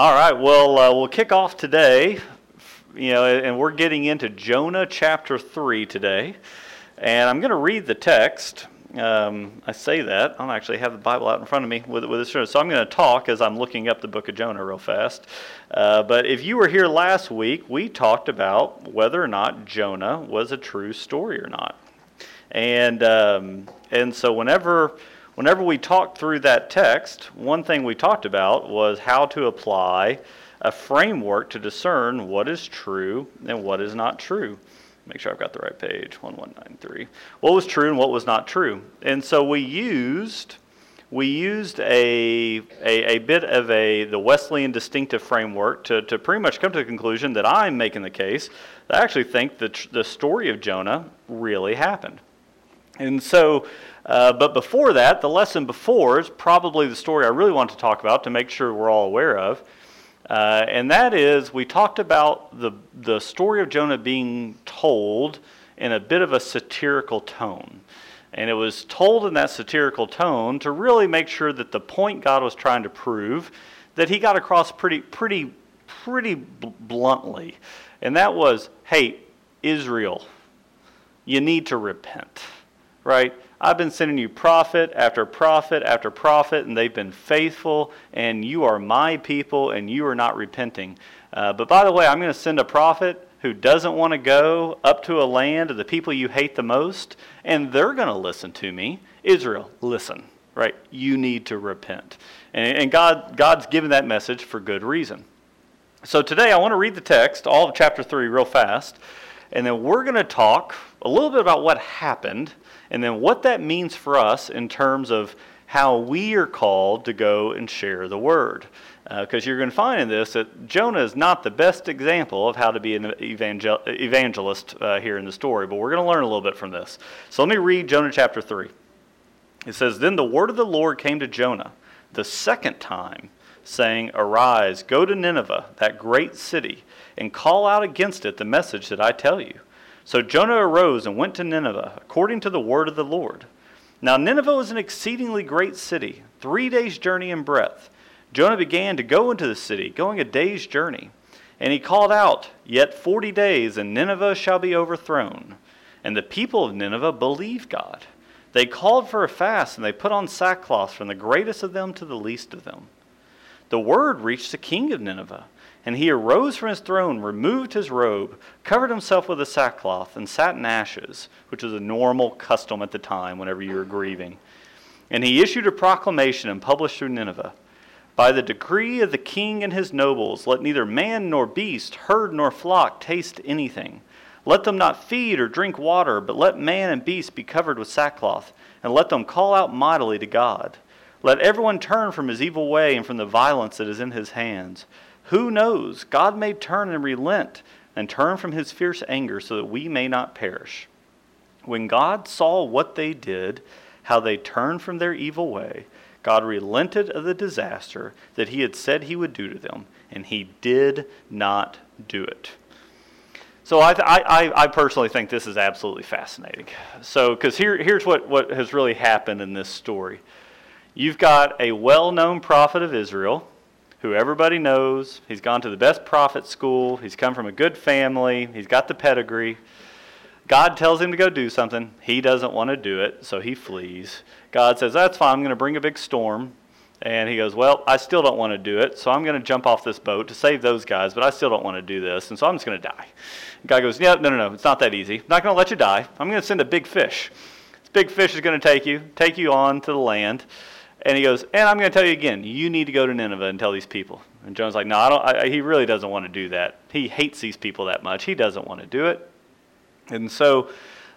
All right, well, uh, we'll kick off today, you know, and we're getting into Jonah chapter 3 today. And I'm going to read the text. Um, I say that. I don't actually have the Bible out in front of me with, with this. So I'm going to talk as I'm looking up the book of Jonah real fast. Uh, but if you were here last week, we talked about whether or not Jonah was a true story or not. And, um, and so whenever whenever we talked through that text, one thing we talked about was how to apply a framework to discern what is true and what is not true. Make sure I've got the right page, 1193. What was true and what was not true. And so we used we used a, a, a, bit of a the Wesleyan distinctive framework to, to pretty much come to the conclusion that I'm making the case that I actually think that the story of Jonah really happened. And so uh, but before that, the lesson before is probably the story I really want to talk about to make sure we're all aware of. Uh, and that is, we talked about the, the story of Jonah being told in a bit of a satirical tone. And it was told in that satirical tone to really make sure that the point God was trying to prove, that he got across pretty, pretty, pretty bluntly. And that was, hey, Israel, you need to repent, right? I've been sending you prophet after prophet after prophet, and they've been faithful, and you are my people, and you are not repenting. Uh, but by the way, I'm going to send a prophet who doesn't want to go up to a land of the people you hate the most, and they're going to listen to me. Israel, listen, right? You need to repent. And, and God, God's given that message for good reason. So today I want to read the text, all of chapter 3, real fast, and then we're going to talk a little bit about what happened and then what that means for us in terms of how we are called to go and share the word. Because uh, you're going to find in this that Jonah is not the best example of how to be an evangel- evangelist uh, here in the story, but we're going to learn a little bit from this. So let me read Jonah chapter 3. It says, Then the word of the Lord came to Jonah the second time, saying, Arise, go to Nineveh, that great city, and call out against it the message that I tell you. So Jonah arose and went to Nineveh, according to the word of the Lord. Now Nineveh was an exceedingly great city, three days' journey in breadth. Jonah began to go into the city, going a day's journey. And he called out, Yet forty days, and Nineveh shall be overthrown. And the people of Nineveh believed God. They called for a fast, and they put on sackcloth from the greatest of them to the least of them. The word reached the king of Nineveh and he arose from his throne, removed his robe, covered himself with a sackcloth, and sat in ashes, which was a normal custom at the time whenever you were grieving. And he issued a proclamation and published through Nineveh By the decree of the king and his nobles, let neither man nor beast, herd nor flock taste anything. Let them not feed or drink water, but let man and beast be covered with sackcloth, and let them call out mightily to God. Let everyone turn from his evil way and from the violence that is in his hands. Who knows? God may turn and relent and turn from his fierce anger so that we may not perish. When God saw what they did, how they turned from their evil way, God relented of the disaster that he had said he would do to them, and he did not do it. So I, I, I personally think this is absolutely fascinating. So, because here, here's what, what has really happened in this story. You've got a well known prophet of Israel who everybody knows. He's gone to the best prophet school. He's come from a good family. He's got the pedigree. God tells him to go do something. He doesn't want to do it, so he flees. God says, That's fine. I'm going to bring a big storm. And he goes, Well, I still don't want to do it, so I'm going to jump off this boat to save those guys, but I still don't want to do this, and so I'm just going to die. God goes, Yeah, no, no, no, it's not that easy. I'm not going to let you die. I'm going to send a big fish. This big fish is going to take you, take you on to the land. And he goes, and I'm going to tell you again, you need to go to Nineveh and tell these people. And Jonah's like, no, I don't. I, he really doesn't want to do that. He hates these people that much. He doesn't want to do it. And so,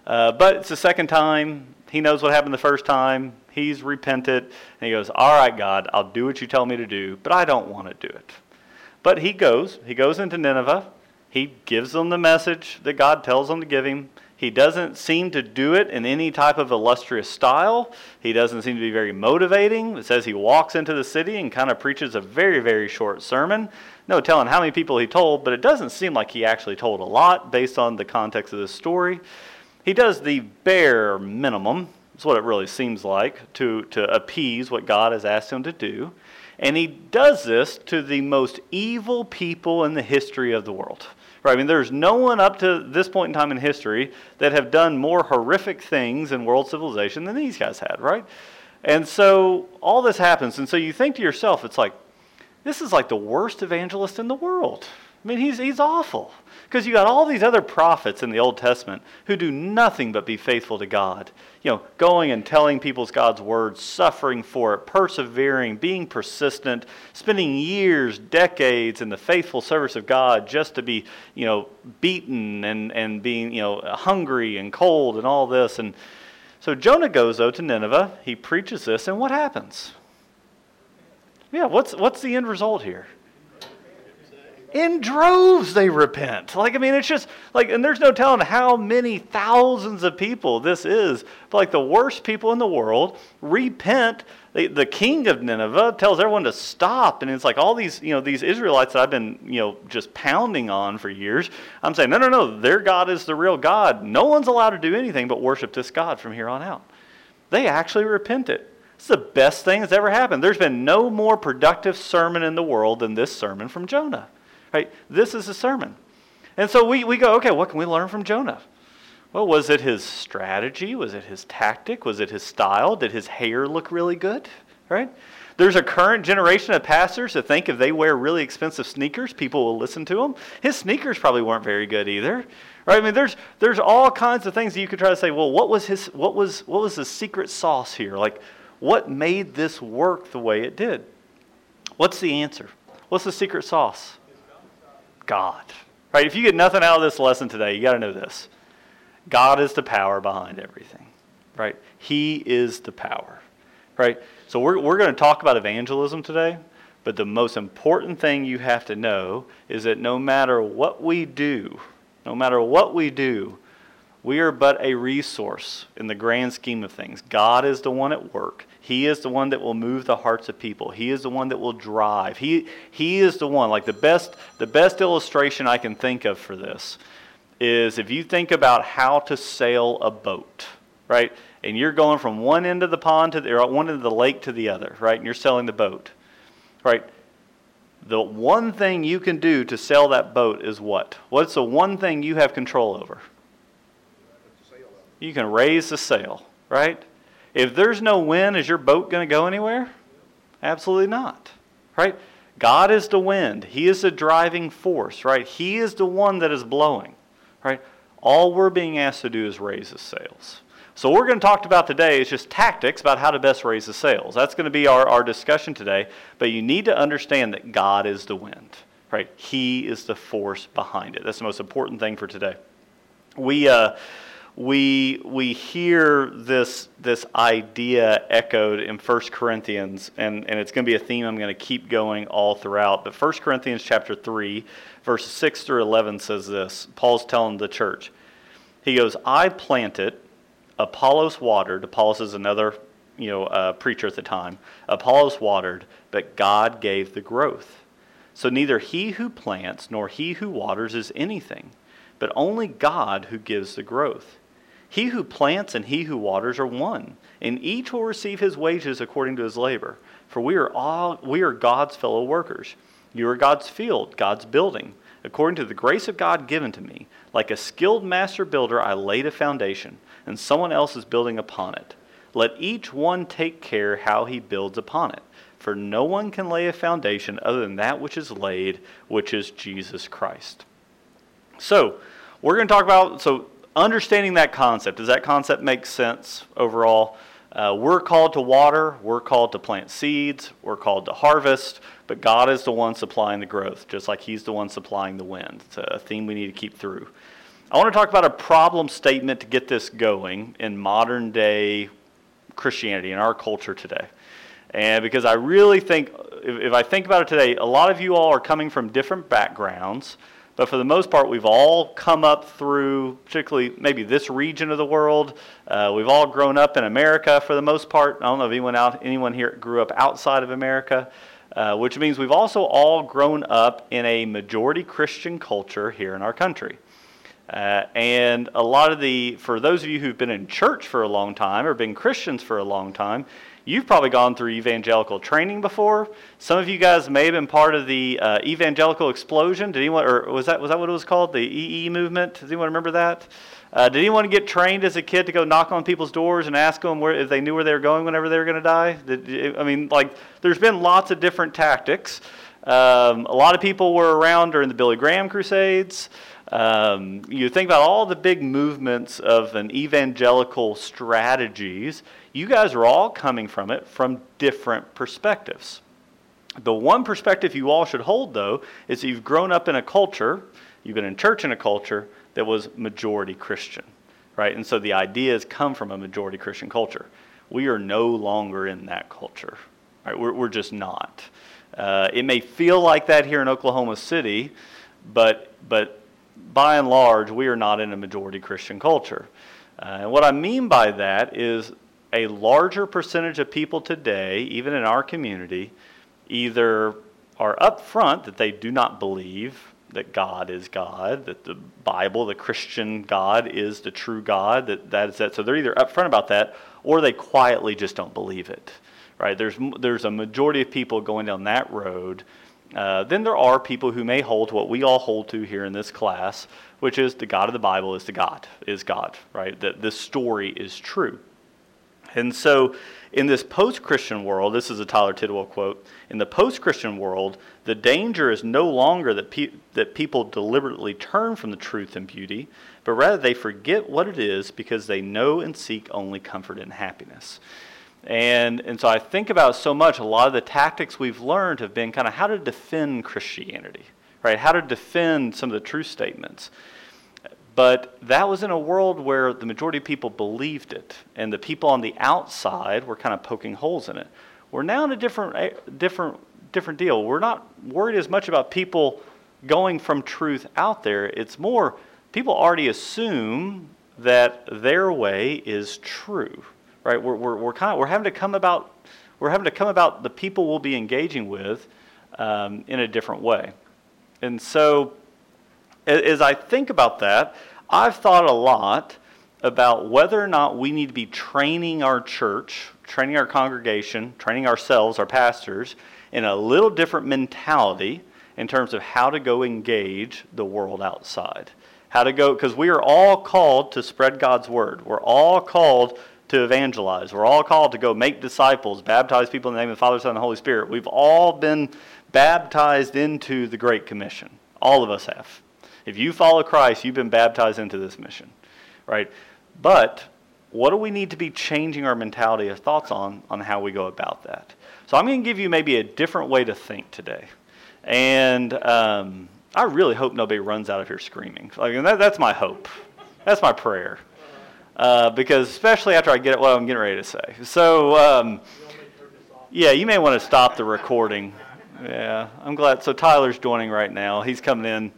uh, but it's the second time. He knows what happened the first time. He's repented. And he goes, all right, God, I'll do what you tell me to do, but I don't want to do it. But he goes. He goes into Nineveh. He gives them the message that God tells them to give him. He doesn't seem to do it in any type of illustrious style. He doesn't seem to be very motivating. It says he walks into the city and kind of preaches a very, very short sermon. No telling how many people he told, but it doesn't seem like he actually told a lot based on the context of this story. He does the bare minimum, that's what it really seems like, to, to appease what God has asked him to do. And he does this to the most evil people in the history of the world. Right? I mean, there's no one up to this point in time in history that have done more horrific things in world civilization than these guys had, right? And so all this happens. And so you think to yourself, it's like, this is like the worst evangelist in the world. I mean, he's, he's awful. Because you got all these other prophets in the Old Testament who do nothing but be faithful to God. You know, going and telling people's God's words, suffering for it, persevering, being persistent, spending years, decades in the faithful service of God just to be, you know, beaten and, and being, you know, hungry and cold and all this. And so Jonah goes, though, to Nineveh. He preaches this, and what happens? Yeah, what's, what's the end result here? In droves they repent. Like, I mean, it's just like, and there's no telling how many thousands of people this is. But like the worst people in the world repent. The, the king of Nineveh tells everyone to stop. And it's like all these, you know, these Israelites that I've been, you know, just pounding on for years. I'm saying, no, no, no, their God is the real God. No one's allowed to do anything but worship this God from here on out. They actually repented. It it's the best thing that's ever happened. There's been no more productive sermon in the world than this sermon from Jonah. Right? This is a sermon. And so we, we go, okay, what can we learn from Jonah? Well, was it his strategy? Was it his tactic? Was it his style? Did his hair look really good? Right? There's a current generation of pastors that think if they wear really expensive sneakers, people will listen to them. His sneakers probably weren't very good either. Right? I mean, there's there's all kinds of things that you could try to say, well, what was his what was what was the secret sauce here? Like, what made this work the way it did? What's the answer? What's the secret sauce? God. Right? If you get nothing out of this lesson today, you got to know this. God is the power behind everything. Right? He is the power. Right? So we're, we're going to talk about evangelism today, but the most important thing you have to know is that no matter what we do, no matter what we do, we are but a resource in the grand scheme of things. God is the one at work. He is the one that will move the hearts of people. He is the one that will drive. He, he is the one. Like the best, the best illustration I can think of for this is if you think about how to sail a boat, right? And you're going from one end of the pond to the, or one end of the lake to the other, right? And you're sailing the boat, right? The one thing you can do to sail that boat is what? What's the one thing you have control over? You can raise the sail, right? If there's no wind, is your boat going to go anywhere? Absolutely not. Right? God is the wind. He is the driving force, right? He is the one that is blowing, right? All we're being asked to do is raise the sails. So what we're going to talk about today is just tactics about how to best raise the sails. That's going to be our, our discussion today. But you need to understand that God is the wind, right? He is the force behind it. That's the most important thing for today. We uh, we, we hear this, this idea echoed in 1 Corinthians, and, and it's going to be a theme I'm going to keep going all throughout. But 1 Corinthians chapter 3, verses 6 through 11 says this. Paul's telling the church. He goes, I planted, Apollos watered. Apollos is another you know, uh, preacher at the time. Apollos watered, but God gave the growth. So neither he who plants nor he who waters is anything, but only God who gives the growth. He who plants and he who waters are one, and each will receive his wages according to his labor. For we are all we are God's fellow workers. You are God's field, God's building. According to the grace of God given to me, like a skilled master builder, I laid a foundation, and someone else is building upon it. Let each one take care how he builds upon it. For no one can lay a foundation other than that which is laid, which is Jesus Christ. So, we're going to talk about so understanding that concept, does that concept make sense overall? Uh, we're called to water, we're called to plant seeds, we're called to harvest, but God is the one supplying the growth, just like He's the one supplying the wind. It's a theme we need to keep through. I want to talk about a problem statement to get this going in modern day Christianity, in our culture today. And because I really think, if, if I think about it today, a lot of you all are coming from different backgrounds. But for the most part, we've all come up through, particularly maybe this region of the world. Uh, we've all grown up in America for the most part. I don't know if anyone out, anyone here grew up outside of America, uh, which means we've also all grown up in a majority Christian culture here in our country. Uh, and a lot of the, for those of you who've been in church for a long time or been Christians for a long time, You've probably gone through evangelical training before. Some of you guys may have been part of the uh, evangelical explosion. Did anyone, or was that was that what it was called, the EE movement? Does anyone remember that? Uh, did anyone get trained as a kid to go knock on people's doors and ask them where, if they knew where they were going whenever they were going to die? Did, I mean, like, there's been lots of different tactics. Um, a lot of people were around during the Billy Graham Crusades. Um, you think about all the big movements of an evangelical strategies, you guys are all coming from it from different perspectives. The one perspective you all should hold, though, is that you've grown up in a culture, you've been in church in a culture that was majority Christian, right? And so the ideas come from a majority Christian culture. We are no longer in that culture, right? We're, we're just not. Uh, it may feel like that here in Oklahoma City, but, but by and large, we are not in a majority Christian culture. Uh, and what I mean by that is a larger percentage of people today, even in our community, either are upfront that they do not believe that God is God, that the Bible, the Christian God, is the true God. That that is that. So they're either upfront about that, or they quietly just don't believe it. Right? There's there's a majority of people going down that road. Uh, then there are people who may hold what we all hold to here in this class, which is the God of the Bible is the God is God. Right? That this story is true. And so, in this post Christian world, this is a Tyler Tidwell quote in the post Christian world, the danger is no longer that, pe- that people deliberately turn from the truth and beauty, but rather they forget what it is because they know and seek only comfort and happiness. And, and so I think about so much, a lot of the tactics we've learned have been kind of how to defend Christianity, right? How to defend some of the truth statements. But that was in a world where the majority of people believed it, and the people on the outside were kind of poking holes in it. We're now in a different, eh, different, different deal. We're not worried as much about people going from truth out there. It's more people already assume that their way is true, right? We're, we're, we're kind of we're having to come about we're having to come about the people we'll be engaging with um, in a different way, and so as I think about that, I've thought a lot about whether or not we need to be training our church, training our congregation, training ourselves, our pastors, in a little different mentality in terms of how to go engage the world outside. How to go, because we are all called to spread God's word. We're all called to evangelize. We're all called to go make disciples, baptize people in the name of the Father, Son, and the Holy Spirit. We've all been baptized into the Great Commission. All of us have. If you follow Christ, you've been baptized into this mission, right? But what do we need to be changing our mentality or thoughts on on how we go about that? So I'm going to give you maybe a different way to think today, and um, I really hope nobody runs out of here screaming. Like, that, that's my hope. That's my prayer. Uh, because especially after I get what I'm getting ready to say. So, um, yeah, you may want to stop the recording. Yeah, I'm glad. So Tyler's joining right now. He's coming in.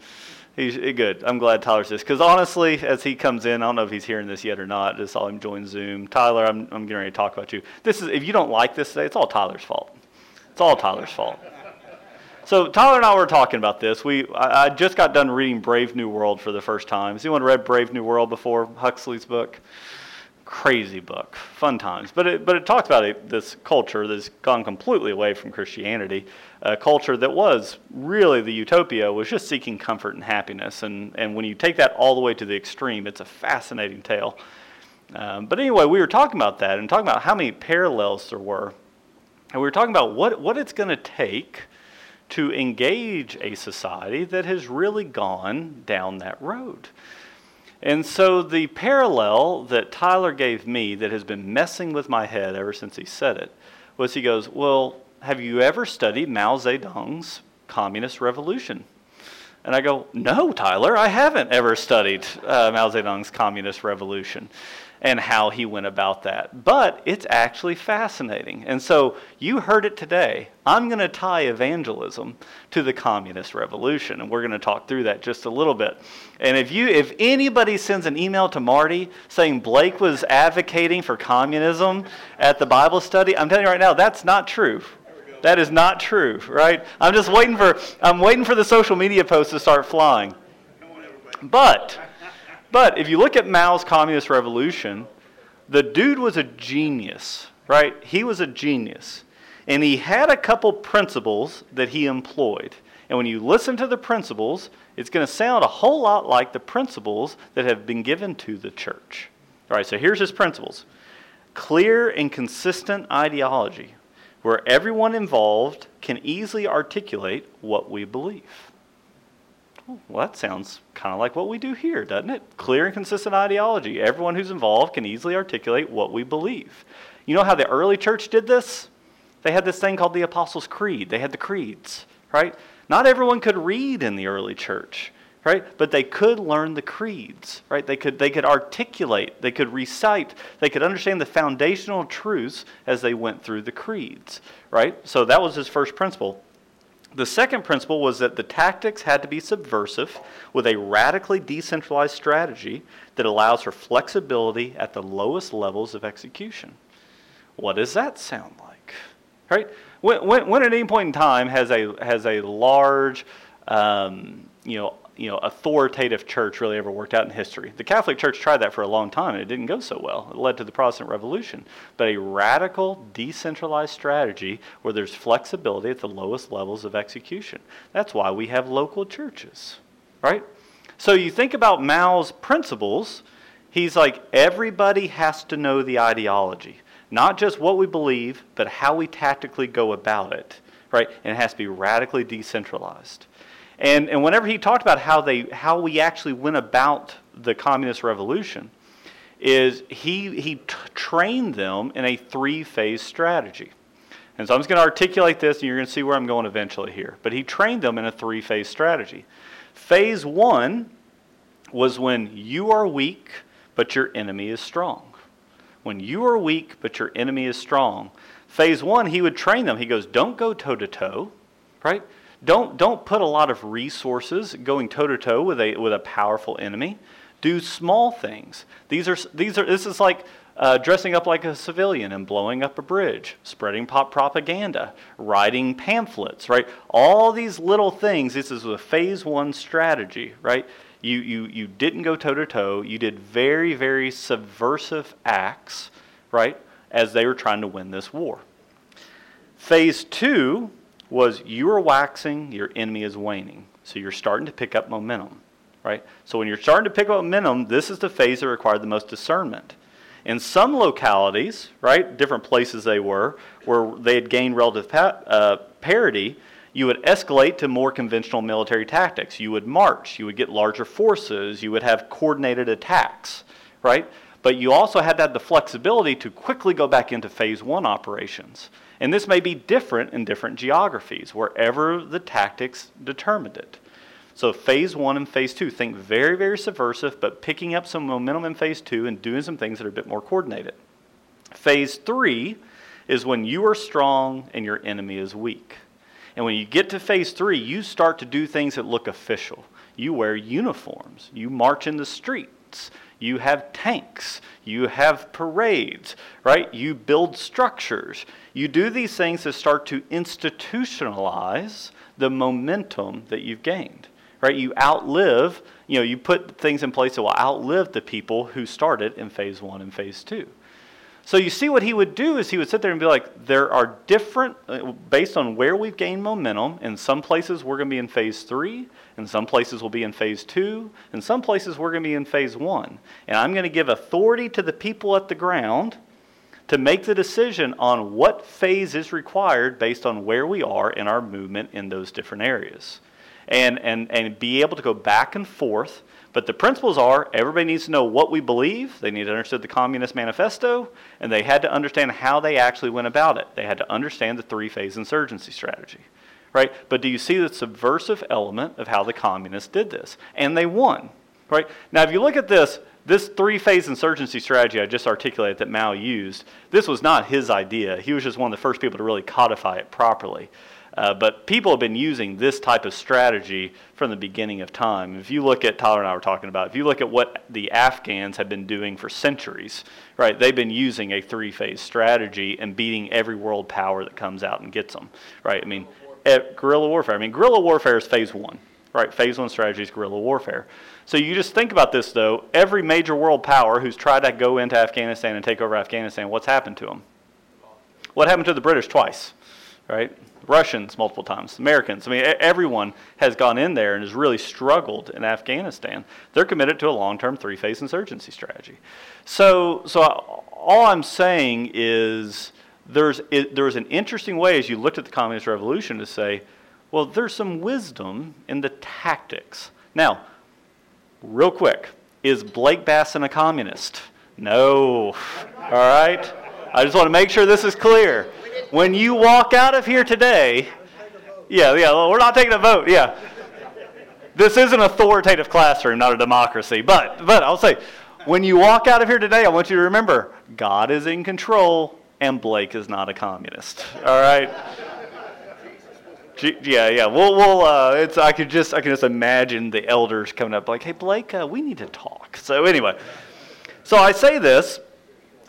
He's eh, good. I'm glad Tyler's this because honestly, as he comes in, I don't know if he's hearing this yet or not. Just saw him join Zoom. Tyler, I'm, I'm getting ready to talk about you. This is if you don't like this today, it's all Tyler's fault. It's all Tyler's fault. So Tyler and I were talking about this. We I, I just got done reading Brave New World for the first time. Has anyone read Brave New World before? Huxley's book crazy book, fun times. But it, but it talks about this culture that's gone completely away from Christianity, a culture that was really the utopia was just seeking comfort and happiness. And, and when you take that all the way to the extreme, it's a fascinating tale. Um, but anyway, we were talking about that and talking about how many parallels there were. And we were talking about what, what it's going to take to engage a society that has really gone down that road. And so the parallel that Tyler gave me that has been messing with my head ever since he said it was he goes, Well, have you ever studied Mao Zedong's Communist Revolution? And I go, No, Tyler, I haven't ever studied uh, Mao Zedong's Communist Revolution and how he went about that. But it's actually fascinating. And so you heard it today. I'm going to tie evangelism to the communist revolution and we're going to talk through that just a little bit. And if you if anybody sends an email to Marty saying Blake was advocating for communism at the Bible study, I'm telling you right now that's not true. That is not true, right? I'm just waiting for I'm waiting for the social media posts to start flying. But but if you look at Mao's communist revolution, the dude was a genius. right? He was a genius. And he had a couple principles that he employed. And when you listen to the principles, it's going to sound a whole lot like the principles that have been given to the church. All right, so here's his principles clear and consistent ideology, where everyone involved can easily articulate what we believe. Oh, well, that sounds kind of like what we do here, doesn't it? Clear and consistent ideology. Everyone who's involved can easily articulate what we believe. You know how the early church did this? They had this thing called the Apostles' Creed. They had the creeds, right? Not everyone could read in the early church, right? But they could learn the creeds, right? They could, they could articulate, they could recite, they could understand the foundational truths as they went through the creeds, right? So that was his first principle. The second principle was that the tactics had to be subversive with a radically decentralized strategy that allows for flexibility at the lowest levels of execution. What does that sound like? Right? When, when, when at any point in time has a, has a large, um, you know, you know, authoritative church really ever worked out in history. The Catholic Church tried that for a long time and it didn't go so well. It led to the Protestant Revolution. But a radical, decentralized strategy where there's flexibility at the lowest levels of execution. That's why we have local churches, right? So you think about Mao's principles, he's like, everybody has to know the ideology. Not just what we believe, but how we tactically go about it, right? And it has to be radically decentralized. And, and whenever he talked about how, they, how we actually went about the communist revolution, is he, he t- trained them in a three phase strategy. And so I'm just going to articulate this, and you're going to see where I'm going eventually here. But he trained them in a three phase strategy. Phase one was when you are weak, but your enemy is strong. When you are weak, but your enemy is strong. Phase one, he would train them. He goes, Don't go toe to toe, right? Don't, don't put a lot of resources going toe to toe with a, with a powerful enemy. Do small things. These are, these are, this is like uh, dressing up like a civilian and blowing up a bridge, spreading pop propaganda, writing pamphlets, right? All these little things. This is a phase one strategy, right? You, you, you didn't go toe to toe. You did very, very subversive acts, right, as they were trying to win this war. Phase two was you are waxing, your enemy is waning. So you're starting to pick up momentum, right? So when you're starting to pick up momentum, this is the phase that required the most discernment. In some localities, right, different places they were, where they had gained relative pa- uh, parity, you would escalate to more conventional military tactics. You would march, you would get larger forces, you would have coordinated attacks, right? But you also had to have the flexibility to quickly go back into phase one operations. And this may be different in different geographies, wherever the tactics determined it. So, phase one and phase two, think very, very subversive, but picking up some momentum in phase two and doing some things that are a bit more coordinated. Phase three is when you are strong and your enemy is weak. And when you get to phase three, you start to do things that look official. You wear uniforms, you march in the streets, you have tanks, you have parades, right? You build structures. You do these things to start to institutionalize the momentum that you've gained, right? You outlive, you know, you put things in place that will outlive the people who started in phase one and phase two. So you see what he would do is he would sit there and be like, there are different, uh, based on where we've gained momentum, in some places we're going to be in phase three, in some places we'll be in phase two, in some places we're going to be in phase one. And I'm going to give authority to the people at the ground to make the decision on what phase is required based on where we are in our movement in those different areas. And, and, and be able to go back and forth but the principles are everybody needs to know what we believe, they need to understand the Communist Manifesto, and they had to understand how they actually went about it. They had to understand the three phase insurgency strategy. Right? But do you see the subversive element of how the communists did this? And they won. Right? Now, if you look at this, this three phase insurgency strategy I just articulated that Mao used, this was not his idea. He was just one of the first people to really codify it properly. Uh, but people have been using this type of strategy from the beginning of time. If you look at, Tyler and I were talking about, if you look at what the Afghans have been doing for centuries, right, they've been using a three phase strategy and beating every world power that comes out and gets them, right? I mean, guerrilla warfare. I mean, guerrilla warfare is phase one, right? Phase one strategy is guerrilla warfare. So you just think about this, though. Every major world power who's tried to go into Afghanistan and take over Afghanistan, what's happened to them? What happened to the British twice, right? Russians multiple times, Americans. I mean, everyone has gone in there and has really struggled in Afghanistan. They're committed to a long-term three-phase insurgency strategy. So, so all I'm saying is there's it, there's an interesting way as you looked at the communist revolution to say, well, there's some wisdom in the tactics. Now, real quick, is Blake Bastin a communist? No. All right? I just want to make sure this is clear. When you walk out of here today, yeah, yeah, we're not taking a vote, yeah. This is an authoritative classroom, not a democracy. But, but I'll say, when you walk out of here today, I want you to remember God is in control and Blake is not a communist. All right? Yeah, yeah. We'll, we'll. Uh, it's. I could just. I can just imagine the elders coming up, like, "Hey, Blake, uh, we need to talk." So anyway, so I say this.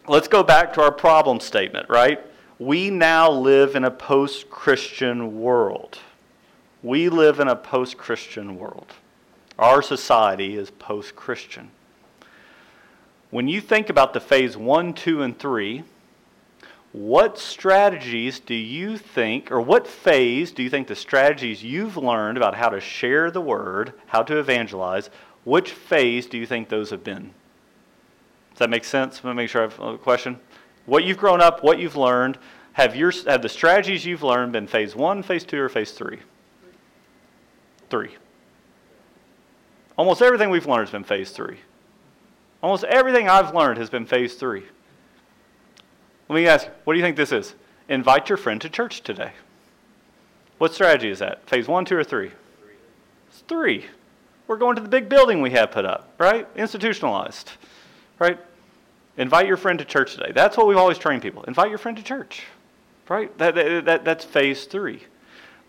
Let's go back to our problem statement, right? We now live in a post-Christian world. We live in a post-Christian world. Our society is post-Christian. When you think about the phase one, two, and three what strategies do you think, or what phase do you think the strategies you've learned about how to share the word, how to evangelize, which phase do you think those have been? Does that make sense? Let me make sure I have a question. What you've grown up, what you've learned, have, your, have the strategies you've learned been phase one, phase two, or phase three? Three. Almost everything we've learned has been phase three. Almost everything I've learned has been phase three. Let me ask, what do you think this is? Invite your friend to church today. What strategy is that? Phase one, two, or three? Three. It's three. We're going to the big building we have put up, right? Institutionalized, right? Invite your friend to church today. That's what we've always trained people. Invite your friend to church, right? That, that, that, that's phase three.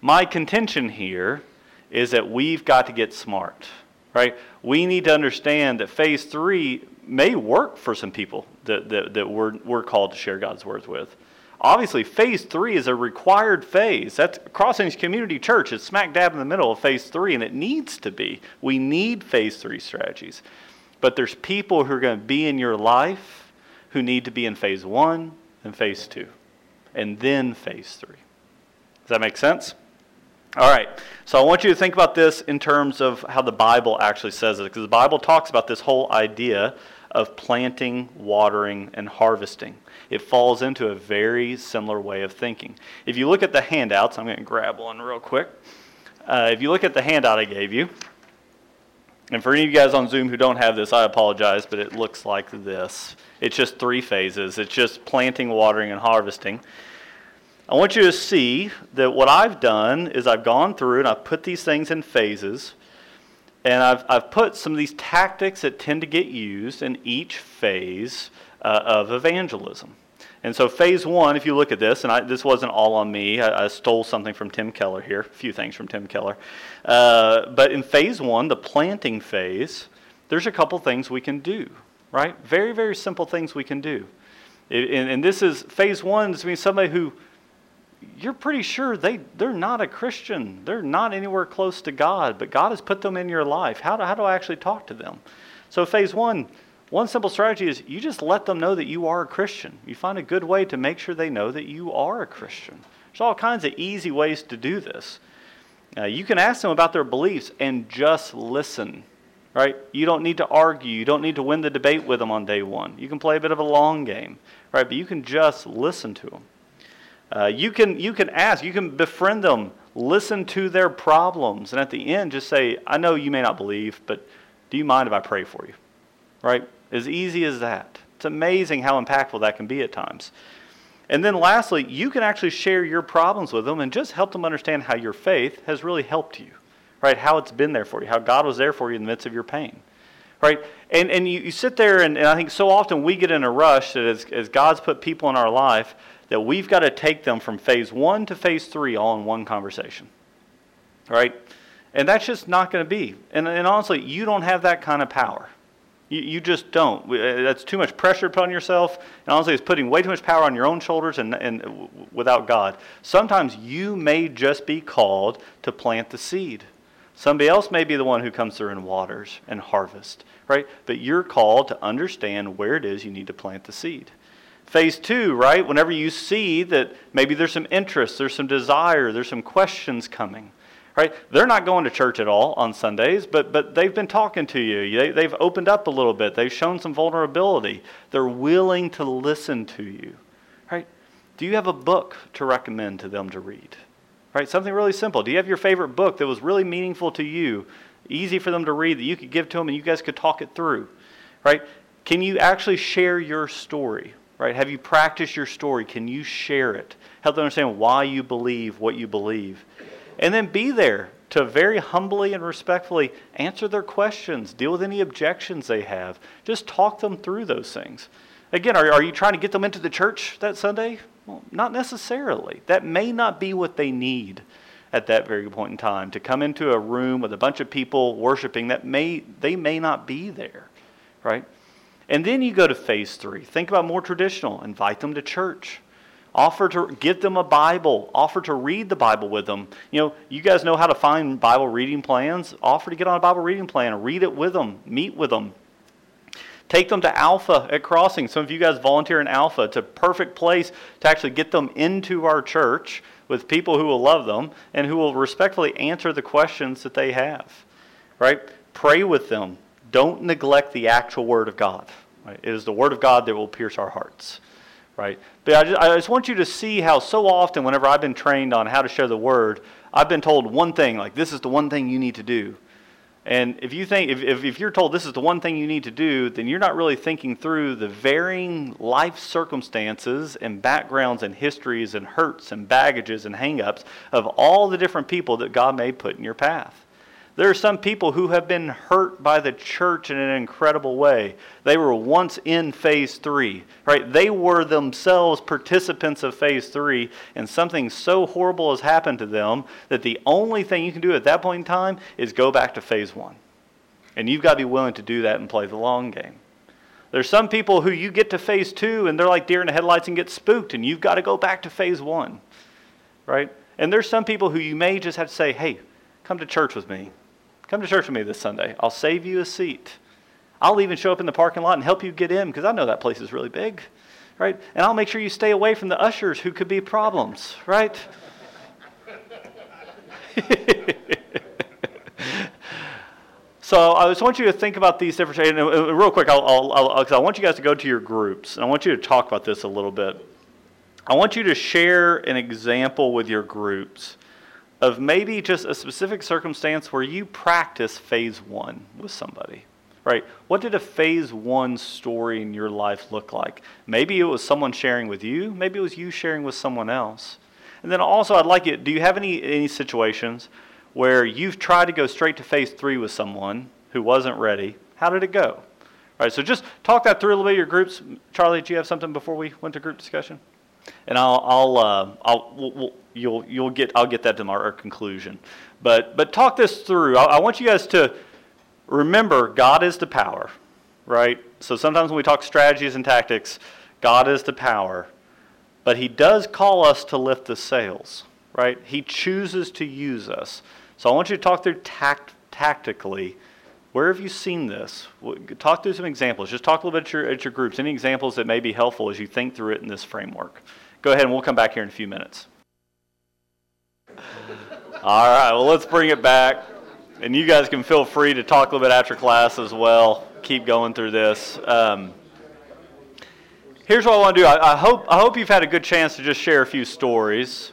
My contention here is that we've got to get smart, right? We need to understand that phase three may work for some people that, that, that we're, we're called to share God's word with. Obviously, phase three is a required phase. That's Crossings Community Church. It's smack dab in the middle of phase three, and it needs to be. We need phase three strategies. But there's people who are going to be in your life who need to be in phase one and phase two, and then phase three. Does that make sense? All right. So I want you to think about this in terms of how the Bible actually says it, because the Bible talks about this whole idea of planting, watering, and harvesting. It falls into a very similar way of thinking. If you look at the handouts, I'm going to grab one real quick. Uh, if you look at the handout I gave you, and for any of you guys on Zoom who don't have this, I apologize, but it looks like this. It's just three phases. It's just planting, watering, and harvesting. I want you to see that what I've done is I've gone through and I've put these things in phases. And I've, I've put some of these tactics that tend to get used in each phase uh, of evangelism. And so, phase one, if you look at this, and I, this wasn't all on me, I, I, stole something from Tim Keller here, a few things from Tim Keller. Uh, but in phase one, the planting phase, there's a couple things we can do, right? Very, very simple things we can do. It, and, and, this is phase one, this means somebody who you're pretty sure they, they're not a Christian. They're not anywhere close to God, but God has put them in your life. How do, how do I actually talk to them? So, phase one, one simple strategy is you just let them know that you are a Christian. You find a good way to make sure they know that you are a Christian. There's all kinds of easy ways to do this. Uh, you can ask them about their beliefs and just listen, right? You don't need to argue. You don't need to win the debate with them on day one. You can play a bit of a long game, right? But you can just listen to them. Uh, you, can, you can ask, you can befriend them, listen to their problems, and at the end just say, I know you may not believe, but do you mind if I pray for you? Right? As easy as that. It's amazing how impactful that can be at times. And then lastly, you can actually share your problems with them and just help them understand how your faith has really helped you, right? How it's been there for you, how God was there for you in the midst of your pain, right? And, and you, you sit there, and, and I think so often we get in a rush that as, as God's put people in our life, that we've got to take them from phase one to phase three all in one conversation. Right? And that's just not going to be. And, and honestly, you don't have that kind of power. You, you just don't. Uh, that's too much pressure put on yourself. And honestly, it's putting way too much power on your own shoulders and, and without God. Sometimes you may just be called to plant the seed. Somebody else may be the one who comes through and waters and harvest, right? But you're called to understand where it is you need to plant the seed. Phase two, right? Whenever you see that maybe there's some interest, there's some desire, there's some questions coming, right? They're not going to church at all on Sundays, but, but they've been talking to you. They, they've opened up a little bit. They've shown some vulnerability. They're willing to listen to you, right? Do you have a book to recommend to them to read? Right? Something really simple. Do you have your favorite book that was really meaningful to you, easy for them to read, that you could give to them and you guys could talk it through? Right? Can you actually share your story? Right? Have you practiced your story? Can you share it? Help them understand why you believe what you believe. And then be there to very humbly and respectfully answer their questions, deal with any objections they have. Just talk them through those things. Again, are, are you trying to get them into the church that Sunday? Well, not necessarily. That may not be what they need at that very point in time. To come into a room with a bunch of people worshiping, that may they may not be there, right? And then you go to phase three. Think about more traditional. Invite them to church. Offer to give them a Bible. Offer to read the Bible with them. You know, you guys know how to find Bible reading plans. Offer to get on a Bible reading plan and read it with them. Meet with them. Take them to Alpha at Crossing. Some of you guys volunteer in Alpha. It's a perfect place to actually get them into our church with people who will love them and who will respectfully answer the questions that they have. Right? Pray with them. Don't neglect the actual Word of God. Right? It is the Word of God that will pierce our hearts. Right? But I just, I just want you to see how so often, whenever I've been trained on how to share the Word, I've been told one thing, like, this is the one thing you need to do. And if you think if, if, if, you're told this is the one thing you need to do, then you're not really thinking through the varying life circumstances and backgrounds and histories and hurts and baggages and hangups of all the different people that God may put in your path. There are some people who have been hurt by the church in an incredible way. They were once in phase three, right? They were themselves participants of phase three, and something so horrible has happened to them that the only thing you can do at that point in time is go back to phase one. And you've got to be willing to do that and play the long game. There's some people who you get to phase two and they're like deer in the headlights and get spooked, and you've got to go back to phase one, right? And there's some people who you may just have to say, hey, come to church with me. Come to church with me this Sunday. I'll save you a seat. I'll even show up in the parking lot and help you get in because I know that place is really big, right? And I'll make sure you stay away from the ushers who could be problems, right? so I just want you to think about these different. And uh, uh, real quick, I'll, I'll, I'll, I want you guys to go to your groups, and I want you to talk about this a little bit. I want you to share an example with your groups of maybe just a specific circumstance where you practice phase one with somebody, right? What did a phase one story in your life look like? Maybe it was someone sharing with you, maybe it was you sharing with someone else. And then also, I'd like you, do you have any, any situations where you've tried to go straight to phase three with someone who wasn't ready? How did it go? All right, so just talk that through a little bit. Your groups, Charlie. Do you have something before we went to group discussion? And I'll, I'll, uh, I'll we'll, we'll, you'll, you'll get, I'll get that to our, our conclusion. But, but talk this through. I, I want you guys to remember God is the power, right? So sometimes when we talk strategies and tactics, God is the power. But He does call us to lift the sails, right? He chooses to use us. So I want you to talk through tact, tactically. Where have you seen this? Talk through some examples. Just talk a little bit at your, at your groups. Any examples that may be helpful as you think through it in this framework. Go ahead and we'll come back here in a few minutes. All right, well, let's bring it back. And you guys can feel free to talk a little bit after class as well. Keep going through this. Um, here's what I want to do. I, I, hope, I hope you've had a good chance to just share a few stories.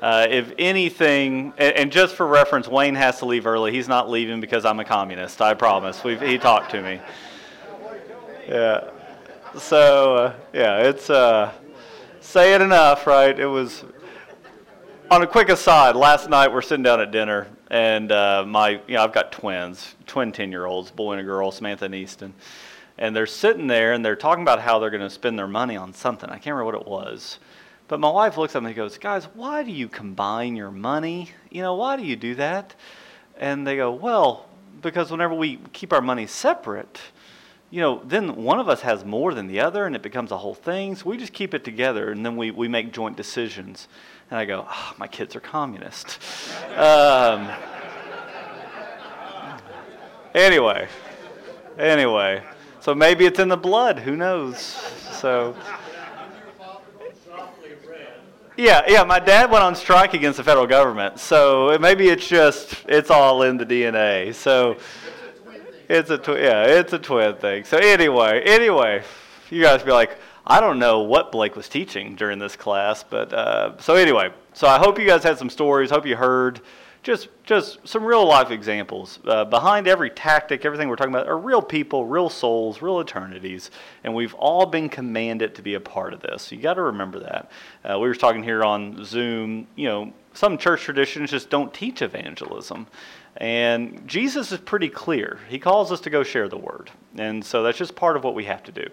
Uh, if anything, and, and, just for reference, Wayne has to leave early. He's not leaving because I'm a communist. I promise. We've, he talked to me. Yeah. So uh, yeah, it's uh, say it enough, right? It was on a quick aside, last night we're sitting down at dinner, and uh, my, you know, I've got twins, twin 10 year olds, boy and a girl, Samantha and Easton. And they're sitting there and they're talking about how they're going to spend their money on something. I can't remember what it was. But my wife looks at me and goes, Guys, why do you combine your money? You know, why do you do that? And they go, Well, because whenever we keep our money separate, you know, then one of us has more than the other and it becomes a whole thing. So we just keep it together and then we, we make joint decisions. And I go, oh, my kids are communist. um, anyway, anyway, so maybe it's in the blood. Who knows? So, Yeah, yeah. My dad went on strike against the federal government, so maybe it's just it's all in the DNA. So it's a yeah, it's a twin thing. So anyway, anyway, you guys be like, I don't know what Blake was teaching during this class, but uh, so anyway, so I hope you guys had some stories. Hope you heard just just some real life examples. Uh, behind every tactic, everything we're talking about are real people, real souls, real eternities, and we've all been commanded to be a part of this. You got to remember that. Uh, we were talking here on Zoom. You know, some church traditions just don't teach evangelism. And Jesus is pretty clear. He calls us to go share the word. And so that's just part of what we have to do.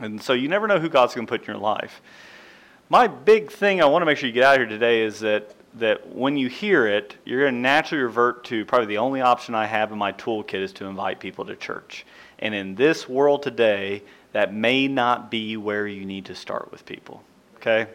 And so you never know who God's going to put in your life. My big thing I want to make sure you get out here today is that that when you hear it, you're going to naturally revert to probably the only option I have in my toolkit is to invite people to church. And in this world today, that may not be where you need to start with people. Okay?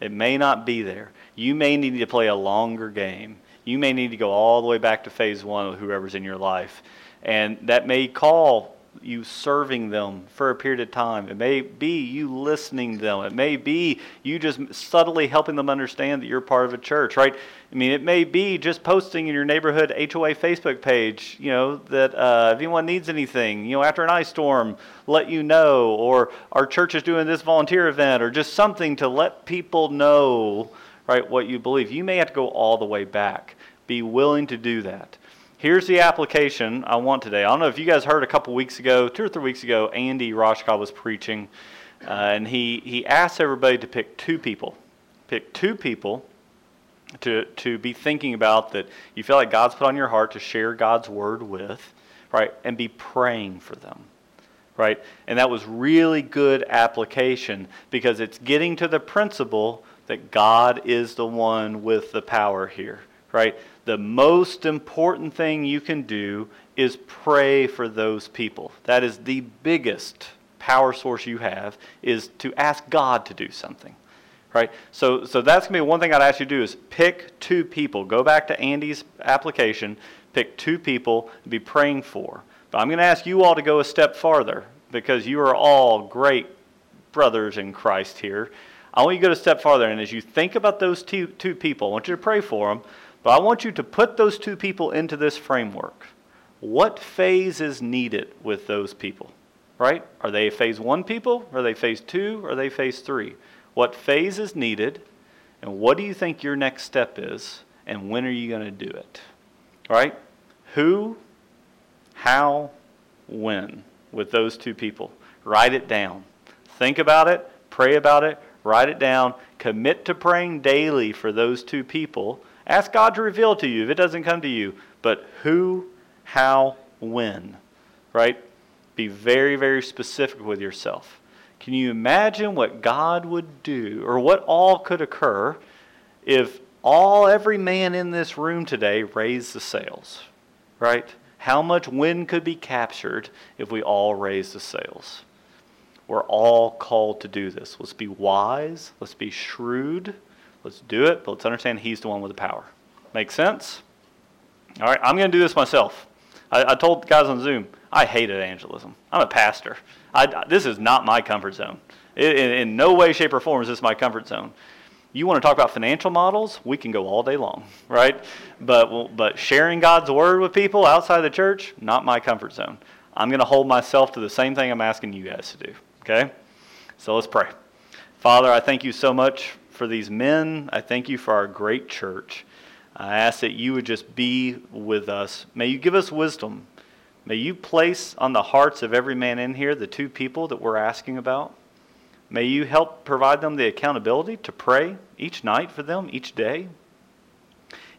It may not be there. You may need to play a longer game. You may need to go all the way back to phase one with whoever's in your life. And that may call you serving them for a period of time. It may be you listening to them. It may be you just subtly helping them understand that you're part of a church, right? I mean, it may be just posting in your neighborhood HOA Facebook page, you know, that uh, if anyone needs anything, you know, after an ice storm, let you know, or our church is doing this volunteer event, or just something to let people know, right, what you believe. You may have to go all the way back. Be willing to do that. Here's the application I want today. I don't know if you guys heard a couple weeks ago, two or three weeks ago, Andy Roshka was preaching, uh, and he, he asked everybody to pick two people. Pick two people to, to be thinking about that you feel like God's put on your heart to share God's word with, right? And be praying for them, right? And that was really good application because it's getting to the principle that God is the one with the power here, right? The most important thing you can do is pray for those people. That is the biggest power source you have is to ask God to do something. Right? So so that's going to be one thing I'd ask you to do is pick two people. Go back to Andy's application, pick two people to be praying for. But I'm going to ask you all to go a step farther because you are all great brothers in Christ here. I want you to go a step farther and as you think about those two, two people, I want you to pray for them. But I want you to put those two people into this framework. What phase is needed with those people? Right? Are they phase one people? Are they phase two? Are they phase three? What phase is needed? And what do you think your next step is? And when are you going to do it? Right? Who, how, when with those two people? Write it down. Think about it, pray about it, write it down, commit to praying daily for those two people Ask God to reveal to you if it doesn't come to you. But who, how, when, right? Be very, very specific with yourself. Can you imagine what God would do or what all could occur if all, every man in this room today raised the sails, right? How much wind could be captured if we all raised the sails? We're all called to do this. Let's be wise. Let's be shrewd. Let's do it, but let's understand He's the one with the power. Make sense? All right, I'm going to do this myself. I, I, told guys on Zoom, I hate evangelism. I'm a pastor. I, this is not my comfort zone. in, in no way, shape, or form is this my comfort zone. You want to talk about financial models? We can go all day long, right? But, but sharing God's word with people outside the church, not my comfort zone. I'm going to hold myself to the same thing I'm asking you guys to do, okay? So let's pray. Father, I thank you so much for these men. I thank you for our great church. I ask that you would just be with us. May you give us wisdom. May you place on the hearts of every man in here the two people that we're asking about. May you help provide them the accountability to pray each night for them, each day.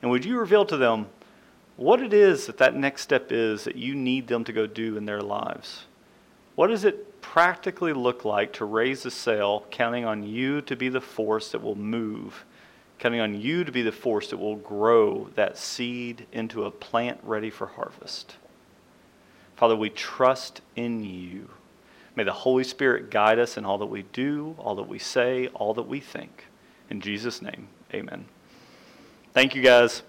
And would you reveal to them what it is that that next step is that you need them to go do in their lives? What is it practically look like to raise a sail, counting on you to be the force that will move, counting on you to be the force that will grow that seed into a plant ready for harvest? Father, we trust in you. May the Holy Spirit guide us in all that we do, all that we say, all that we think. In Jesus' name, amen. Thank you, guys.